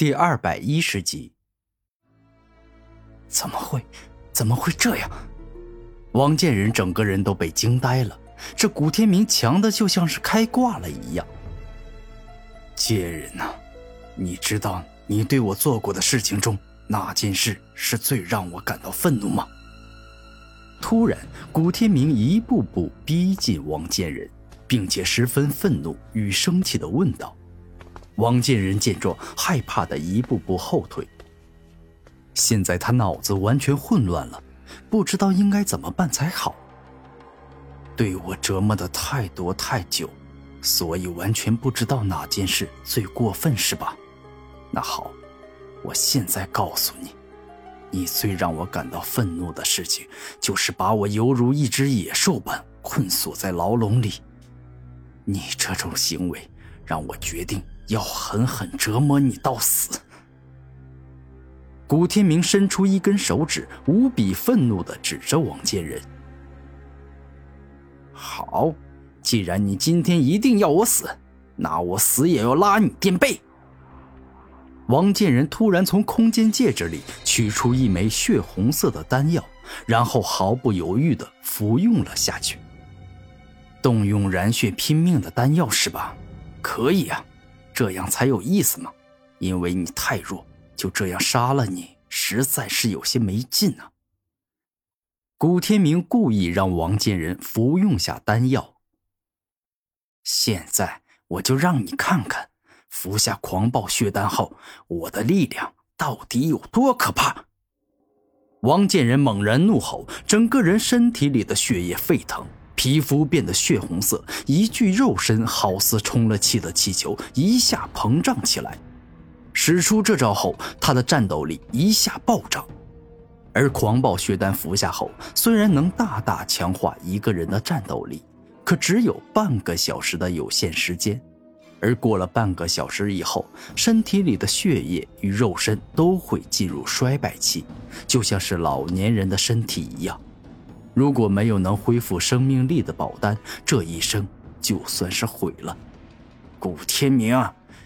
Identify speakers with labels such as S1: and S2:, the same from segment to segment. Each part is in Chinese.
S1: 第二百一十集，怎么会？怎么会这样？王建仁整个人都被惊呆了。这古天明强的就像是开挂了一样。贱人呐，你知道你对我做过的事情中哪件事是最让我感到愤怒吗？突然，古天明一步步逼近王建仁，并且十分愤怒与生气的问道。王建仁见状，害怕的一步步后退。现在他脑子完全混乱了，不知道应该怎么办才好。对我折磨的太多太久，所以完全不知道哪件事最过分，是吧？那好，我现在告诉你，你最让我感到愤怒的事情，就是把我犹如一只野兽般困锁在牢笼里。你这种行为，让我决定。要狠狠折磨你到死！古天明伸出一根手指，无比愤怒的指着王建仁。好，既然你今天一定要我死，那我死也要拉你垫背！王建仁突然从空间戒指里取出一枚血红色的丹药，然后毫不犹豫的服用了下去。动用燃血拼命的丹药是吧？可以啊。这样才有意思嘛，因为你太弱，就这样杀了你，实在是有些没劲啊。古天明故意让王建仁服用下丹药。现在我就让你看看，服下狂暴血丹后，我的力量到底有多可怕！王建仁猛然怒吼，整个人身体里的血液沸腾。皮肤变得血红色，一具肉身好似充了气的气球，一下膨胀起来。使出这招后，他的战斗力一下暴涨。而狂暴血丹服下后，虽然能大大强化一个人的战斗力，可只有半个小时的有限时间。而过了半个小时以后，身体里的血液与肉身都会进入衰败期，就像是老年人的身体一样。如果没有能恢复生命力的宝丹，这一生就算是毁了。古天明，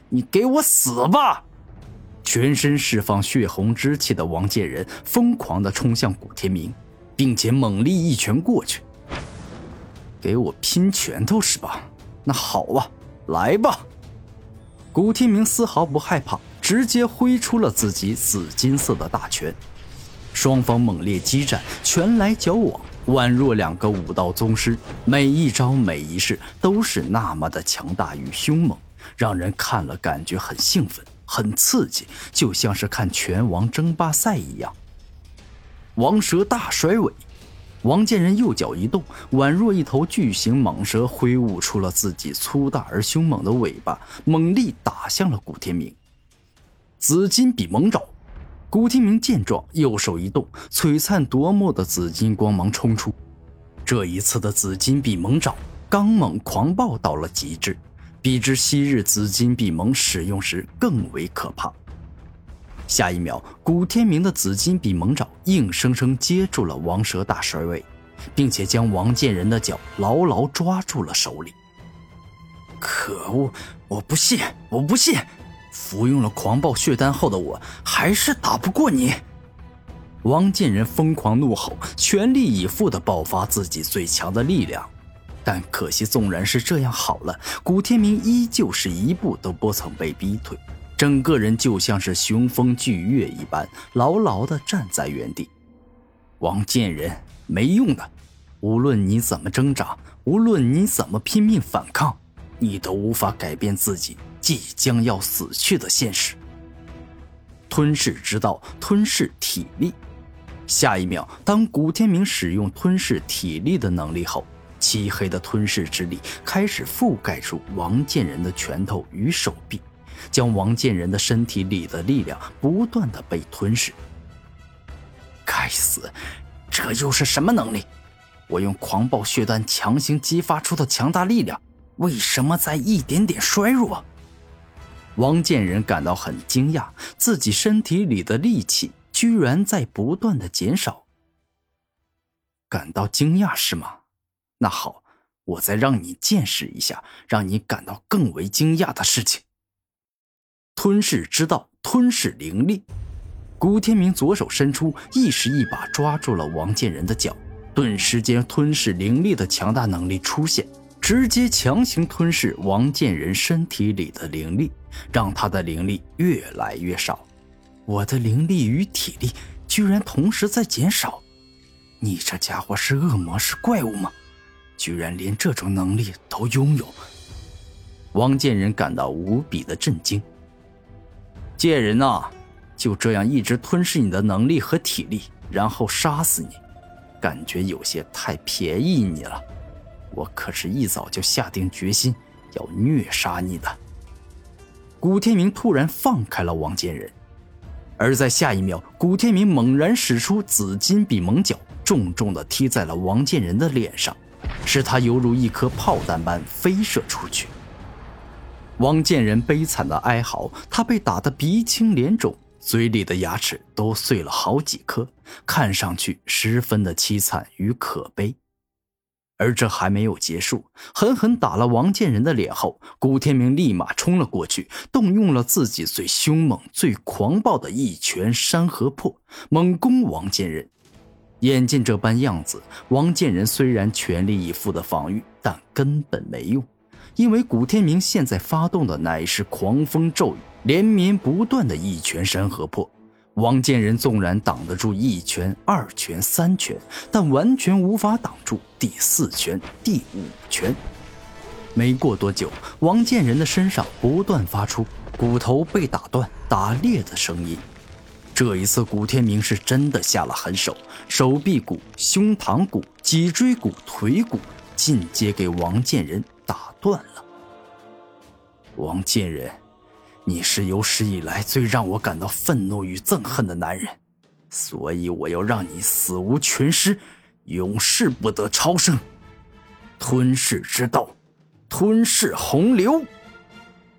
S1: 你给我死吧！全身释放血红之气的王建仁疯狂地冲向古天明，并且猛力一拳过去。给我拼拳头是吧？那好啊，来吧！古天明丝毫不害怕，直接挥出了自己紫金色的大拳。双方猛烈激战，拳来脚往。宛若两个武道宗师，每一招每一式都是那么的强大与凶猛，让人看了感觉很兴奋、很刺激，就像是看拳王争霸赛一样。王蛇大甩尾，王建仁右脚一动，宛若一头巨型蟒蛇，挥舞出了自己粗大而凶猛的尾巴，猛力打向了古天明。紫金比猛爪。古天明见状，右手一动，璀璨夺目的紫金光芒冲出。这一次的紫金臂猛爪，刚猛狂暴到了极致，比之昔日紫金臂猛使用时更为可怕。下一秒，古天明的紫金臂猛爪硬生生接住了王蛇大甩尾，并且将王建仁的脚牢牢抓住了手里。可恶！我不信！我不信！服用了狂暴血丹后的我，还是打不过你！王建仁疯狂怒吼，全力以赴地爆发自己最强的力量。但可惜，纵然是这样好了，古天明依旧是一步都不曾被逼退，整个人就像是雄风巨岳一般，牢牢地站在原地。王建仁，没用的！无论你怎么挣扎，无论你怎么拼命反抗，你都无法改变自己。即将要死去的现实。吞噬之道，吞噬体力。下一秒，当古天明使用吞噬体力的能力后，漆黑的吞噬之力开始覆盖住王建仁的拳头与手臂，将王建仁的身体里的力量不断的被吞噬。该死，这又是什么能力？我用狂暴血丹强行激发出的强大力量，为什么在一点点衰弱？王建仁感到很惊讶，自己身体里的力气居然在不断的减少。感到惊讶是吗？那好，我再让你见识一下，让你感到更为惊讶的事情。吞噬之道，吞噬灵力。古天明左手伸出，一时一把抓住了王建仁的脚，顿时间吞噬灵力的强大能力出现，直接强行吞噬王建仁身体里的灵力，让他的灵力越来越少。我的灵力与体力居然同时在减少，你这家伙是恶魔是怪物吗？居然连这种能力都拥有！王建仁感到无比的震惊。贱人呐！就这样一直吞噬你的能力和体力，然后杀死你，感觉有些太便宜你了。我可是一早就下定决心要虐杀你的。古天明突然放开了王建仁，而在下一秒，古天明猛然使出紫金臂猛脚，重重的踢在了王建仁的脸上，使他犹如一颗炮弹般飞射出去。王建仁悲惨的哀嚎，他被打得鼻青脸肿。嘴里的牙齿都碎了好几颗，看上去十分的凄惨与可悲。而这还没有结束，狠狠打了王建仁的脸后，古天明立马冲了过去，动用了自己最凶猛、最狂暴的一拳山河破，猛攻王建仁。眼见这般样子，王建仁虽然全力以赴的防御，但根本没用，因为古天明现在发动的乃是狂风骤雨。连绵不断的一拳山河破，王建仁纵然挡得住一拳、二拳、三拳，但完全无法挡住第四拳、第五拳。没过多久，王建仁的身上不断发出骨头被打断、打裂的声音。这一次，古天明是真的下了狠手，手臂骨、胸膛骨、脊椎骨、腿骨尽皆给王建仁打断了。王建仁。你是有史以来最让我感到愤怒与憎恨的男人，所以我要让你死无全尸，永世不得超生。吞噬之道，吞噬洪流。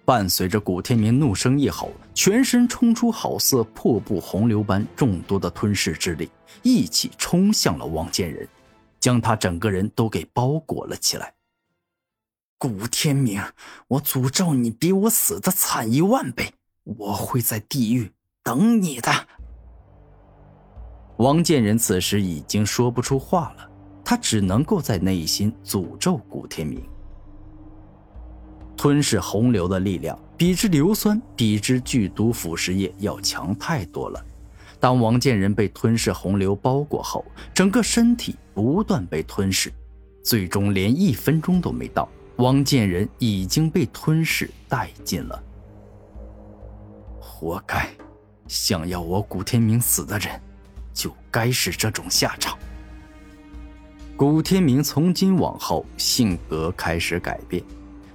S1: 伴随着古天明怒声一吼，全身冲出好似瀑布洪流般众多的吞噬之力，一起冲向了王建仁，将他整个人都给包裹了起来。古天明，我诅咒你比我死的惨一万倍！我会在地狱等你的。王建仁此时已经说不出话了，他只能够在内心诅咒古天明。吞噬洪流的力量比之硫酸、比之剧毒腐蚀液要强太多了。当王建仁被吞噬洪流包裹后，整个身体不断被吞噬，最终连一分钟都没到。王建仁已经被吞噬殆尽了，活该！想要我古天明死的人，就该是这种下场。古天明从今往后性格开始改变，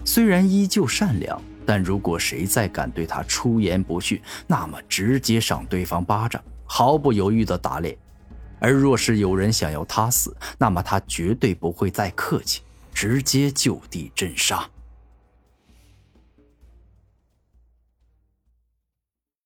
S1: 虽然依旧善良，但如果谁再敢对他出言不逊，那么直接赏对方巴掌，毫不犹豫的打脸；而若是有人想要他死，那么他绝对不会再客气。直接就地镇杀。